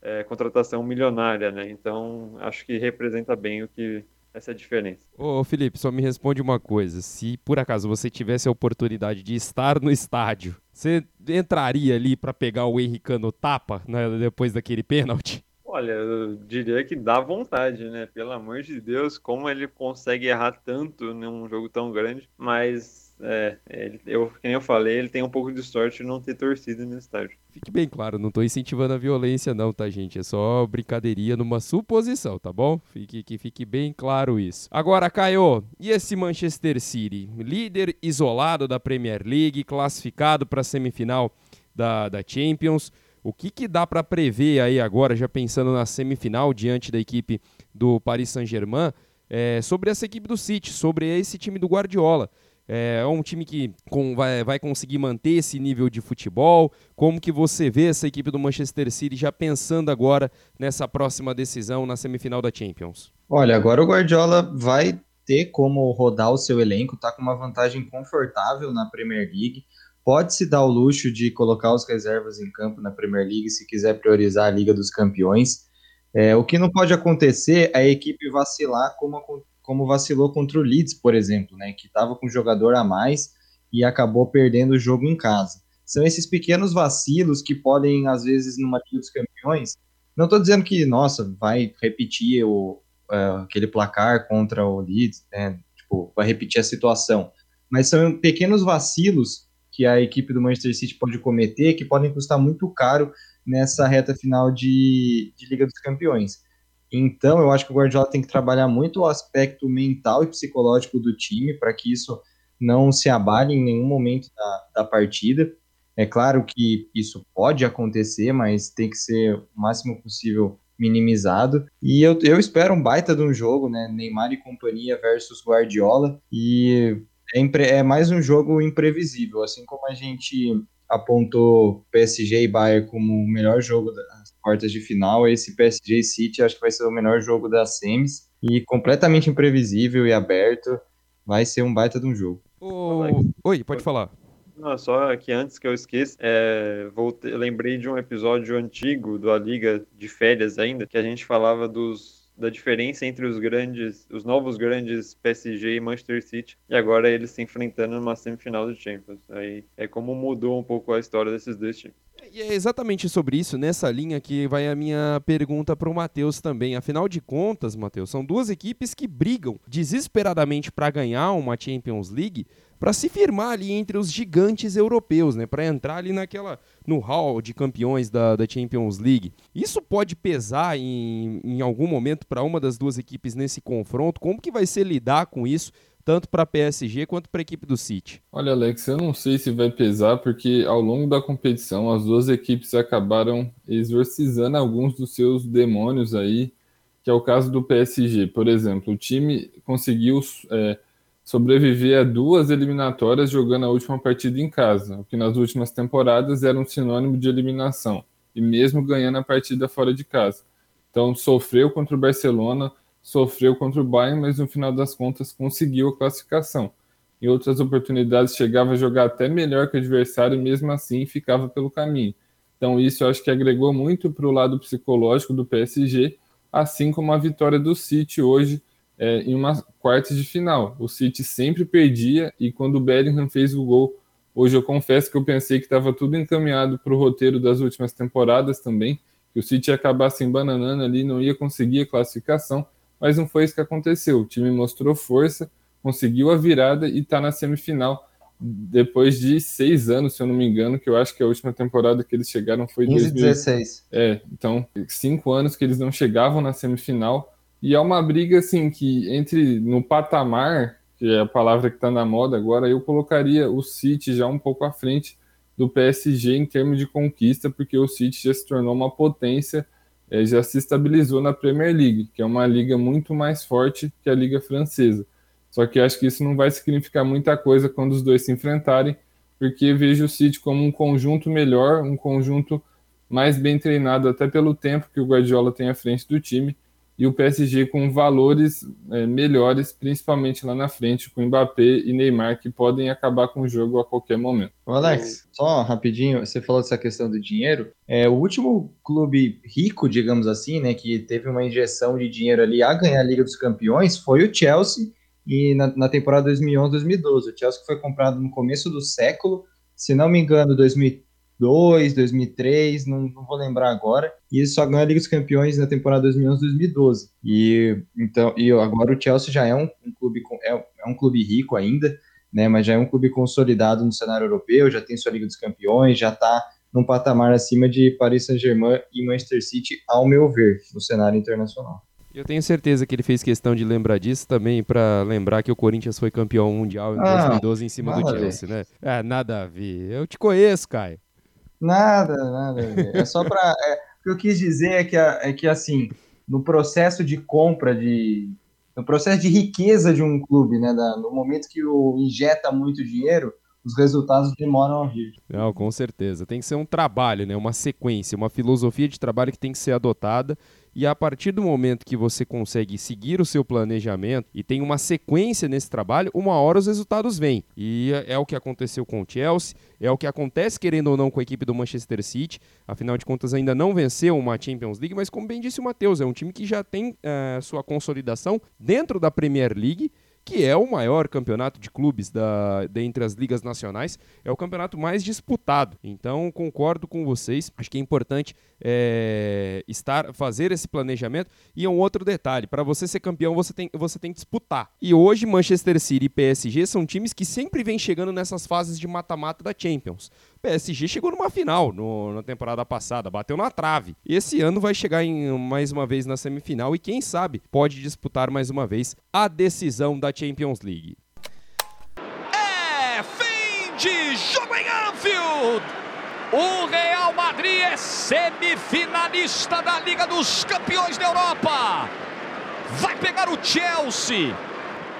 é, contratação milionária, né? Então, acho que representa bem o que essa é a diferença. Ô Felipe, só me responde uma coisa. Se por acaso você tivesse a oportunidade de estar no estádio, você entraria ali para pegar o Henricano tapa né, depois daquele pênalti? Olha, eu diria que dá vontade, né? Pelo amor de Deus, como ele consegue errar tanto num jogo tão grande, mas é, ele, eu, como eu falei, ele tem um pouco de sorte de não ter torcido no estádio. Fique bem claro, não estou incentivando a violência não, tá gente? É só brincadeirinha numa suposição, tá bom? Fique, que fique bem claro isso. Agora, Caio, e esse Manchester City? Líder isolado da Premier League, classificado para a semifinal da, da Champions. O que, que dá para prever aí agora, já pensando na semifinal, diante da equipe do Paris Saint-Germain, é, sobre essa equipe do City, sobre esse time do Guardiola? É, é um time que com, vai, vai conseguir manter esse nível de futebol? Como que você vê essa equipe do Manchester City já pensando agora nessa próxima decisão na semifinal da Champions? Olha, agora o Guardiola vai ter como rodar o seu elenco, tá com uma vantagem confortável na Premier League. Pode se dar o luxo de colocar os reservas em campo na Premier League se quiser priorizar a Liga dos Campeões. É, o que não pode acontecer é a equipe vacilar como como vacilou contra o Leeds, por exemplo, né, que estava com um jogador a mais e acabou perdendo o jogo em casa. São esses pequenos vacilos que podem, às vezes, numa Liga dos Campeões. Não estou dizendo que, nossa, vai repetir o, uh, aquele placar contra o Leeds, né, tipo, vai repetir a situação. Mas são pequenos vacilos que a equipe do Manchester City pode cometer que podem custar muito caro nessa reta final de, de Liga dos Campeões. Então, eu acho que o Guardiola tem que trabalhar muito o aspecto mental e psicológico do time para que isso não se abale em nenhum momento da, da, partida. É claro que isso pode acontecer, mas tem que ser o máximo possível minimizado. E eu, eu espero um baita de um jogo, né? Neymar e companhia versus Guardiola. E é, é mais um jogo imprevisível, assim como a gente apontou PSG e Bayern como o melhor jogo das quartas de final. Esse PSG City acho que vai ser o melhor jogo das semis e completamente imprevisível e aberto. Vai ser um baita de um jogo. Oi, pode falar. Não, só que antes que eu esqueça, é, voltei, lembrei de um episódio antigo da Liga de Férias ainda, que a gente falava dos da diferença entre os grandes, os novos grandes PSG e Manchester City, e agora eles se enfrentando numa semifinal do Champions. Aí é como mudou um pouco a história desses dois times. E é exatamente sobre isso, nessa linha que vai a minha pergunta para o Matheus também. Afinal de contas, Matheus, são duas equipes que brigam desesperadamente para ganhar uma Champions League, para se firmar ali entre os gigantes europeus, né? Para entrar ali naquela no hall de campeões da, da Champions League. Isso pode pesar em, em algum momento para uma das duas equipes nesse confronto? Como que vai ser lidar com isso? tanto para a PSG quanto para a equipe do City. Olha, Alex, eu não sei se vai pesar, porque ao longo da competição as duas equipes acabaram exorcizando alguns dos seus demônios aí, que é o caso do PSG. Por exemplo, o time conseguiu é, sobreviver a duas eliminatórias jogando a última partida em casa, o que nas últimas temporadas era um sinônimo de eliminação, e mesmo ganhando a partida fora de casa. Então, sofreu contra o Barcelona, sofreu contra o Bayern, mas no final das contas conseguiu a classificação. Em outras oportunidades chegava a jogar até melhor que o adversário, e mesmo assim ficava pelo caminho. Então isso eu acho que agregou muito para o lado psicológico do PSG, assim como a vitória do City hoje é, em uma quarta de final. O City sempre perdia e quando o Bellingham fez o gol, hoje eu confesso que eu pensei que estava tudo encaminhado para o roteiro das últimas temporadas também, que o City ia acabar se embananando ali, não ia conseguir a classificação, mas não foi isso que aconteceu. O time mostrou força, conseguiu a virada e está na semifinal depois de seis anos, se eu não me engano, que eu acho que a última temporada que eles chegaram foi 2016. É, então cinco anos que eles não chegavam na semifinal e é uma briga assim que entre no patamar, que é a palavra que está na moda agora, eu colocaria o City já um pouco à frente do PSG em termos de conquista, porque o City já se tornou uma potência, é, já se estabilizou na Premier League, que é uma liga muito mais forte que a liga francesa. Só que acho que isso não vai significar muita coisa quando os dois se enfrentarem, porque vejo o City como um conjunto melhor, um conjunto mais bem treinado, até pelo tempo que o Guardiola tem à frente do time, e o PSG com valores é, melhores, principalmente lá na frente, com Mbappé e Neymar, que podem acabar com o jogo a qualquer momento. Alex, só rapidinho, você falou dessa questão do dinheiro. É, o último clube rico, digamos assim, né, que teve uma injeção de dinheiro ali a ganhar a Liga dos Campeões foi o Chelsea, e na, na temporada 2011-2012. O Chelsea foi comprado no começo do século, se não me engano, 2013 2002, 2003, não, não vou lembrar agora. E ele só ganhou a Liga dos Campeões na temporada 2011, 2012. E então, e agora o Chelsea já é um, um clube com, é, é, um clube rico ainda, né? Mas já é um clube consolidado no cenário europeu, já tem sua Liga dos Campeões, já está num patamar acima de Paris Saint-Germain e Manchester City, ao meu ver, no cenário internacional. Eu tenho certeza que ele fez questão de lembrar disso também para lembrar que o Corinthians foi campeão mundial em ah, 2012 em cima do Chelsea, né? É, nada a ver. Eu te conheço, Caio. Nada, nada. É só para. É, o que eu quis dizer é que, é que, assim, no processo de compra, de, no processo de riqueza de um clube, né, da, no momento que o injeta muito dinheiro, os resultados demoram a vir. Não, com certeza. Tem que ser um trabalho, né? uma sequência, uma filosofia de trabalho que tem que ser adotada e a partir do momento que você consegue seguir o seu planejamento e tem uma sequência nesse trabalho, uma hora os resultados vêm. E é, é o que aconteceu com o Chelsea, é o que acontece, querendo ou não, com a equipe do Manchester City. Afinal de contas, ainda não venceu uma Champions League, mas como bem disse o Matheus, é um time que já tem uh, sua consolidação dentro da Premier League que é o maior campeonato de clubes da, dentre as ligas nacionais, é o campeonato mais disputado. Então, concordo com vocês, acho que é importante é, estar, fazer esse planejamento. E é um outro detalhe: para você ser campeão, você tem, você tem que disputar. E hoje, Manchester City e PSG são times que sempre vêm chegando nessas fases de mata-mata da Champions. PSG chegou numa final no, na temporada passada, bateu na trave. E esse ano vai chegar em, mais uma vez na semifinal e quem sabe pode disputar mais uma vez a decisão da Champions League. É fim de jogo em Anfield! O Real Madrid é semifinalista da Liga dos Campeões da Europa. Vai pegar o Chelsea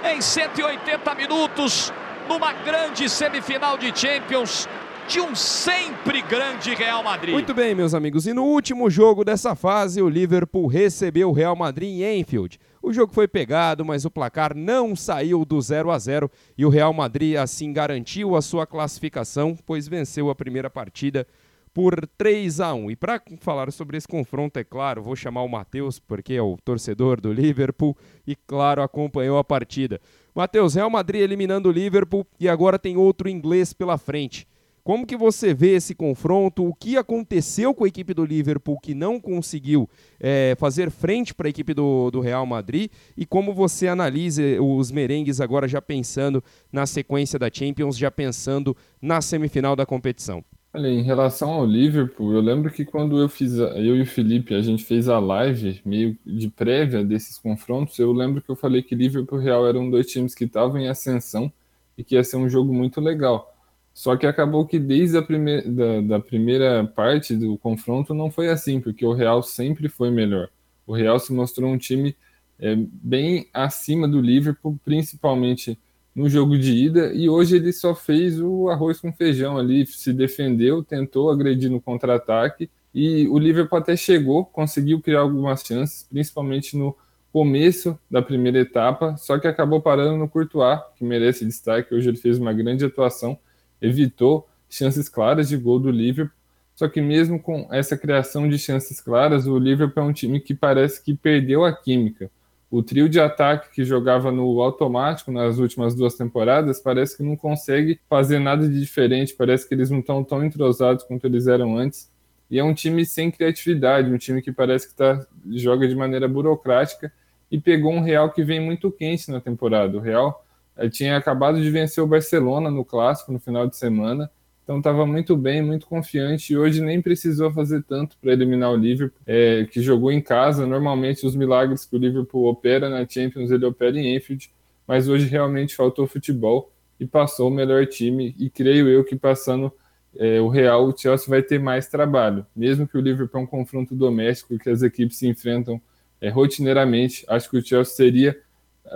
em 180 minutos numa grande semifinal de Champions de um sempre grande Real Madrid. Muito bem, meus amigos. E no último jogo dessa fase, o Liverpool recebeu o Real Madrid em Enfield. O jogo foi pegado, mas o placar não saiu do 0 a 0 e o Real Madrid assim garantiu a sua classificação, pois venceu a primeira partida por 3 a 1. E para falar sobre esse confronto, é claro, vou chamar o Matheus, porque é o torcedor do Liverpool e, claro, acompanhou a partida. Matheus, Real Madrid eliminando o Liverpool e agora tem outro inglês pela frente. Como que você vê esse confronto? O que aconteceu com a equipe do Liverpool que não conseguiu é, fazer frente para a equipe do, do Real Madrid? E como você analisa os merengues agora já pensando na sequência da Champions, já pensando na semifinal da competição? Olha, em relação ao Liverpool, eu lembro que quando eu fiz, a, eu e o Felipe, a gente fez a live meio de prévia desses confrontos, eu lembro que eu falei que Liverpool e Real eram dois times que estavam em ascensão e que ia ser um jogo muito legal. Só que acabou que desde a primeira, da, da, primeira parte do confronto não foi assim, porque o Real sempre foi melhor. O Real se mostrou um time é, bem acima do Liverpool, principalmente no jogo de ida, e hoje ele só fez o arroz com feijão ali, se defendeu, tentou agredir no contra-ataque, e o Liverpool até chegou, conseguiu criar algumas chances, principalmente no começo da primeira etapa, só que acabou parando no Courtois, que merece destaque. Hoje ele fez uma grande atuação, evitou chances claras de gol do Liverpool. Só que mesmo com essa criação de chances claras, o Liverpool é um time que parece que perdeu a química. O trio de ataque que jogava no automático nas últimas duas temporadas parece que não consegue fazer nada de diferente, parece que eles não estão tão entrosados quanto eles eram antes. E é um time sem criatividade, um time que parece que tá, joga de maneira burocrática e pegou um Real que vem muito quente na temporada. O Real eh, tinha acabado de vencer o Barcelona no clássico no final de semana então estava muito bem, muito confiante e hoje nem precisou fazer tanto para eliminar o Liverpool, é, que jogou em casa. Normalmente os milagres que o Liverpool opera na Champions ele opera em Enfield, mas hoje realmente faltou futebol e passou o melhor time. E creio eu que passando é, o Real, o Chelsea vai ter mais trabalho, mesmo que o Liverpool é um confronto doméstico que as equipes se enfrentam é, rotineiramente. Acho que o Chelsea seria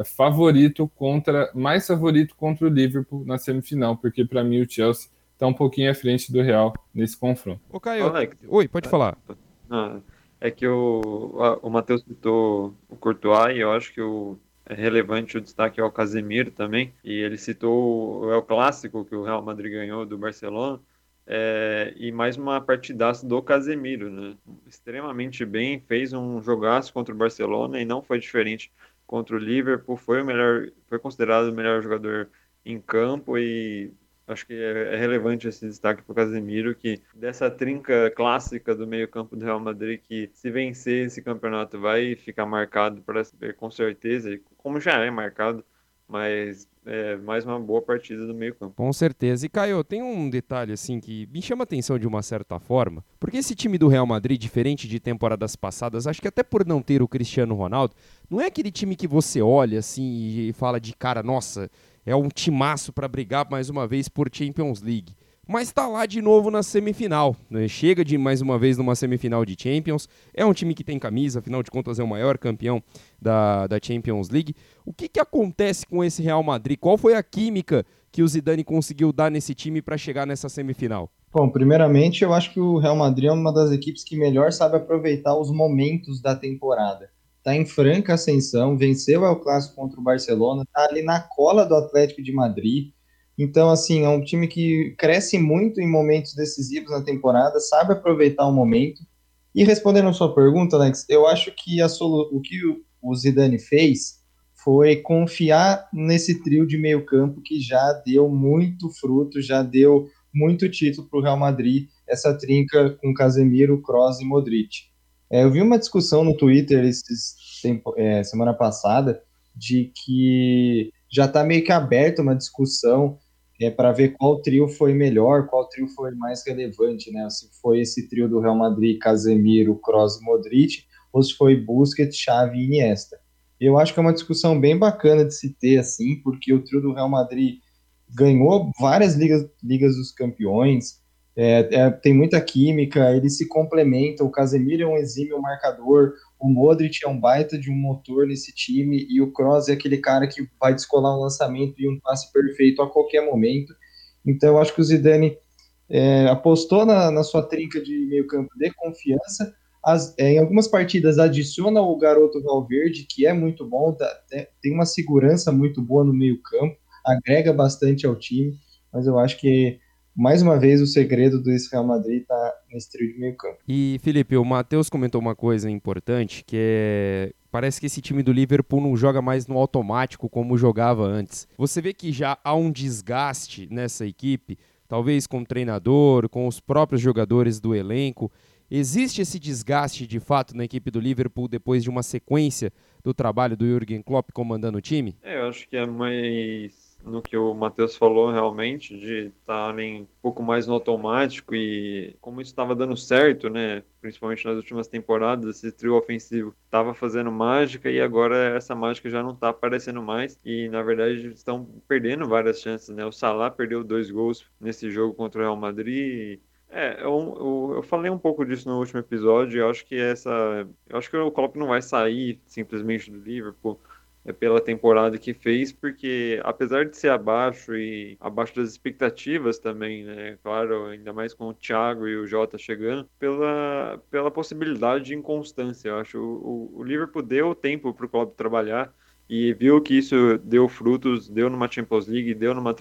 favorito contra mais favorito contra o Liverpool na semifinal, porque para mim o Chelsea está um pouquinho à frente do Real nesse confronto. Ô, Caio, Alex, oi, pode falar. Ah, é que o, o Matheus citou o Courtois e eu acho que o, é relevante o destaque ao Casemiro também. E ele citou o El Clássico que o Real Madrid ganhou do Barcelona. É, e mais uma partidaça do Casemiro, né? Extremamente bem, fez um jogaço contra o Barcelona e não foi diferente contra o Liverpool. Foi o melhor, foi considerado o melhor jogador em campo e Acho que é, é relevante esse destaque para o Casemiro, que dessa trinca clássica do meio-campo do Real Madrid, que se vencer esse campeonato vai ficar marcado para com certeza, como já é marcado, mas é mais uma boa partida do meio-campo. Com certeza. E Caio, tem um detalhe assim que me chama atenção de uma certa forma, porque esse time do Real Madrid, diferente de temporadas passadas, acho que até por não ter o Cristiano Ronaldo, não é aquele time que você olha assim e fala de cara, nossa, é um timaço para brigar mais uma vez por Champions League. Mas está lá de novo na semifinal. Né? Chega de mais uma vez numa semifinal de Champions. É um time que tem camisa, afinal de contas é o maior campeão da, da Champions League. O que, que acontece com esse Real Madrid? Qual foi a química que o Zidane conseguiu dar nesse time para chegar nessa semifinal? Bom, primeiramente eu acho que o Real Madrid é uma das equipes que melhor sabe aproveitar os momentos da temporada está em franca ascensão, venceu o Clássico contra o Barcelona, está ali na cola do Atlético de Madrid. Então, assim, é um time que cresce muito em momentos decisivos na temporada, sabe aproveitar o momento. E respondendo a sua pergunta, Alex, eu acho que solu... o que o Zidane fez foi confiar nesse trio de meio campo que já deu muito fruto, já deu muito título para o Real Madrid, essa trinca com Casemiro, Kroos e Modric. É, eu vi uma discussão no Twitter esses, tempo, é, semana passada de que já está meio que aberta uma discussão é, para ver qual trio foi melhor, qual trio foi mais relevante, né? Se foi esse trio do Real Madrid, Casemiro, Kroos e Modric, ou se foi Busquets, Xavi e Iniesta. Eu acho que é uma discussão bem bacana de se ter, assim, porque o trio do Real Madrid ganhou várias ligas, ligas dos campeões, é, é, tem muita química, eles se complementam. O Casemiro é um exímio marcador, o Modric é um baita de um motor nesse time, e o Kroos é aquele cara que vai descolar um lançamento e um passe perfeito a qualquer momento. Então, eu acho que o Zidane é, apostou na, na, sua trinca de meio-campo de confiança. As, é, em algumas partidas adiciona o garoto Valverde, que é muito bom, tem uma segurança muito boa no meio-campo, agrega bastante ao time, mas eu acho que mais uma vez o segredo do Real Madrid está nesse trio de meio campo. E Felipe, o Matheus comentou uma coisa importante, que é parece que esse time do Liverpool não joga mais no automático como jogava antes. Você vê que já há um desgaste nessa equipe, talvez com o treinador, com os próprios jogadores do elenco. Existe esse desgaste de fato na equipe do Liverpool depois de uma sequência do trabalho do Jürgen Klopp comandando o time? É, eu acho que é mais no que o Matheus falou realmente, de estarem um pouco mais no automático e como isso estava dando certo, né? Principalmente nas últimas temporadas, esse trio ofensivo estava fazendo mágica e agora essa mágica já não está aparecendo mais e na verdade estão perdendo várias chances, né? O Salah perdeu dois gols nesse jogo contra o Real Madrid. É, eu, eu, eu, falei um pouco disso no último episódio. Eu acho que essa, eu acho que o Klopp não vai sair simplesmente do Liverpool pela temporada que fez, porque apesar de ser abaixo e abaixo das expectativas também, né? Claro, ainda mais com o Thiago e o Jota chegando, pela, pela possibilidade de inconstância. Eu acho o, o Liverpool deu tempo para o Klopp trabalhar e viu que isso deu frutos, deu numa Champions League, deu numa,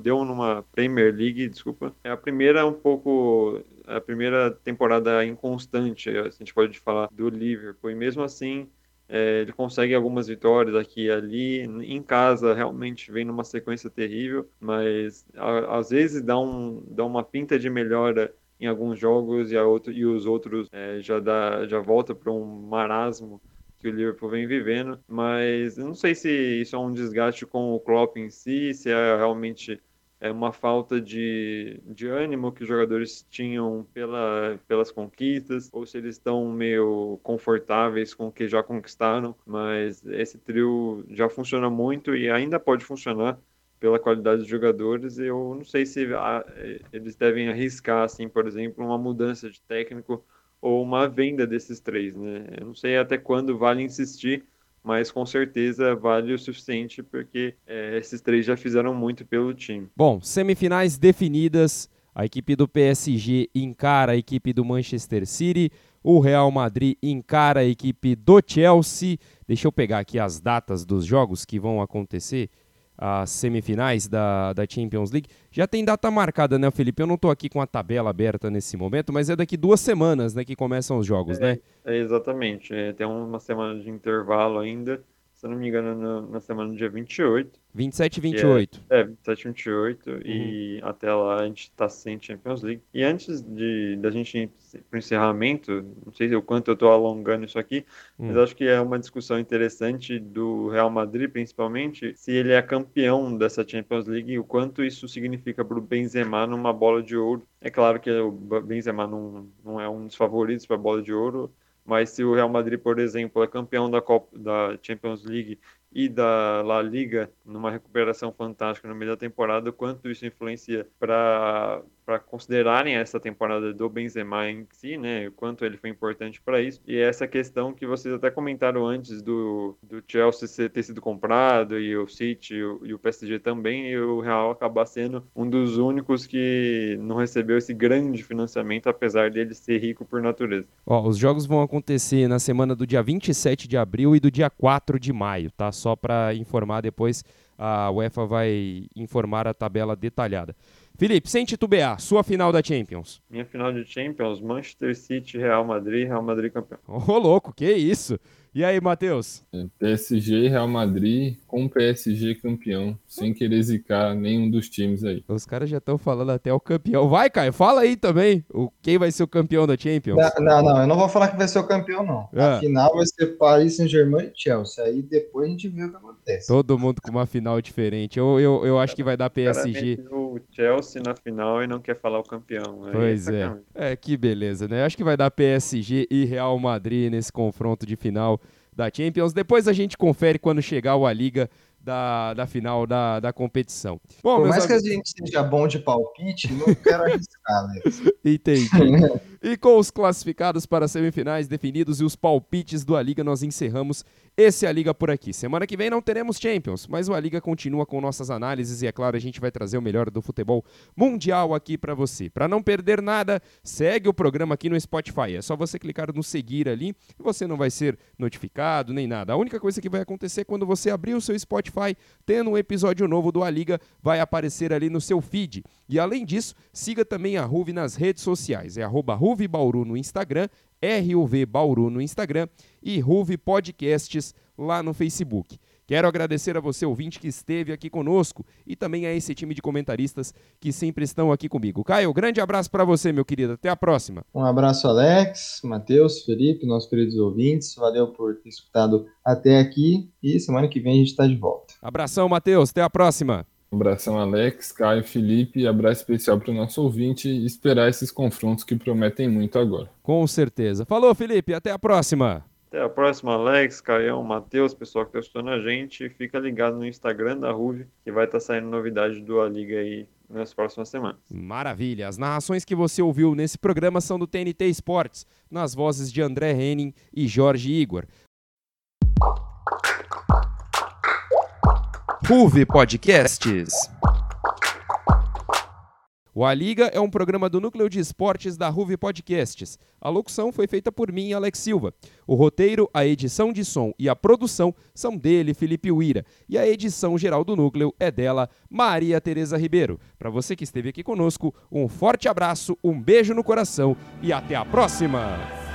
deu numa Premier League, desculpa. É a primeira um pouco a primeira temporada inconstante, a gente pode falar do Liverpool, e mesmo assim é, ele consegue algumas vitórias aqui e ali. Em casa, realmente vem numa sequência terrível, mas a, às vezes dá, um, dá uma pinta de melhora em alguns jogos e, a outro, e os outros é, já, dá, já volta para um marasmo que o Liverpool vem vivendo, mas não sei se isso é um desgaste com o Klopp em si, se é realmente é uma falta de, de ânimo que os jogadores tinham pela, pelas conquistas, ou se eles estão meio confortáveis com o que já conquistaram, mas esse trio já funciona muito e ainda pode funcionar pela qualidade dos jogadores. Eu não sei se ah, eles devem arriscar, assim, por exemplo, uma mudança de técnico ou uma venda desses três, né? Eu não sei até quando vale insistir, mas com certeza vale o suficiente porque é, esses três já fizeram muito pelo time. Bom, semifinais definidas. A equipe do PSG encara a equipe do Manchester City. O Real Madrid encara a equipe do Chelsea. Deixa eu pegar aqui as datas dos jogos que vão acontecer as semifinais da, da Champions League. Já tem data marcada, né, Felipe? Eu não estou aqui com a tabela aberta nesse momento, mas é daqui duas semanas né, que começam os jogos, é, né? É, exatamente. É, tem uma semana de intervalo ainda se eu não me engano, na, na semana do dia 28. 27 e 28. É, é 27 e 28, uhum. e até lá a gente está sem Champions League. E antes de da gente ir para o encerramento, não sei o quanto eu estou alongando isso aqui, uhum. mas acho que é uma discussão interessante do Real Madrid, principalmente, se ele é campeão dessa Champions League e o quanto isso significa para o Benzema numa bola de ouro. É claro que o Benzema não, não é um dos favoritos para bola de ouro, mas se o Real Madrid, por exemplo, é campeão da, Copa, da Champions League e da La Liga numa recuperação fantástica no meio da temporada, quanto isso influencia para para considerarem essa temporada do Benzema em si, né, o quanto ele foi importante para isso. E essa questão que vocês até comentaram antes do, do Chelsea ter sido comprado e o City e o, e o PSG também, e o Real acabar sendo um dos únicos que não recebeu esse grande financiamento, apesar dele ser rico por natureza. Ó, os jogos vão acontecer na semana do dia 27 de abril e do dia 4 de maio, tá? Só para informar depois, a UEFA vai informar a tabela detalhada. Felipe, sem titubear, sua final da Champions. Minha final de Champions, Manchester City, Real Madrid, Real Madrid campeão. Ô, oh, louco, que isso? E aí, Matheus? É, PSG e Real Madrid com PSG campeão, sem querer zicar nenhum dos times aí. Os caras já estão falando até o campeão. Vai, Caio, fala aí também. O, quem vai ser o campeão da Champions? Não, não, não eu não vou falar que vai ser o campeão, não. Ah. A final vai ser Paris Saint-Germain e Chelsea. Aí depois a gente vê o que acontece. Todo mundo com uma final diferente. Eu, eu, eu acho que vai dar PSG. O Chelsea na final e não quer falar o campeão. Aí pois é. É, que beleza, né? Acho que vai dar PSG e Real Madrid nesse confronto de final da Champions. Depois a gente confere quando chegar o A Liga da, da final da, da competição. Bom, Por mais amigos... que a gente seja bom de palpite, não quero arriscar, né? Entendi. e com os classificados para as semifinais definidos e os palpites do A Liga, nós encerramos esse a Liga por aqui. Semana que vem não teremos Champions, mas o A Liga continua com nossas análises e, é claro, a gente vai trazer o melhor do futebol mundial aqui para você. Para não perder nada, segue o programa aqui no Spotify. É só você clicar no seguir ali e você não vai ser notificado nem nada. A única coisa que vai acontecer é quando você abrir o seu Spotify, tendo um episódio novo do A Liga, vai aparecer ali no seu feed. E além disso, siga também a Ruve nas redes sociais. É arroba Ruve Bauru no Instagram RUV Bauru no Instagram e Ruve Podcasts lá no Facebook. Quero agradecer a você, ouvinte, que esteve aqui conosco e também a esse time de comentaristas que sempre estão aqui comigo. Caio, grande abraço para você, meu querido. Até a próxima. Um abraço, Alex, Matheus, Felipe, nossos queridos ouvintes. Valeu por ter escutado até aqui e semana que vem a gente está de volta. Abração, Matheus. Até a próxima. Um abração, Alex, Caio, Felipe, e abraço especial para o nosso ouvinte e esperar esses confrontos que prometem muito agora. Com certeza. Falou, Felipe, até a próxima. Até a próxima, Alex, Caião, Matheus, pessoal que está escutando a gente. Fica ligado no Instagram da Ruve, que vai estar tá saindo novidade do A Liga aí nas próximas semanas. Maravilha. As narrações que você ouviu nesse programa são do TNT Esportes, nas vozes de André Henning e Jorge Igor. Ruve Podcasts. O A Liga é um programa do Núcleo de Esportes da Ruve Podcasts. A locução foi feita por mim, Alex Silva. O roteiro, a edição de som e a produção são dele, Felipe Uira. E a edição geral do Núcleo é dela, Maria Tereza Ribeiro. Para você que esteve aqui conosco, um forte abraço, um beijo no coração e até a próxima!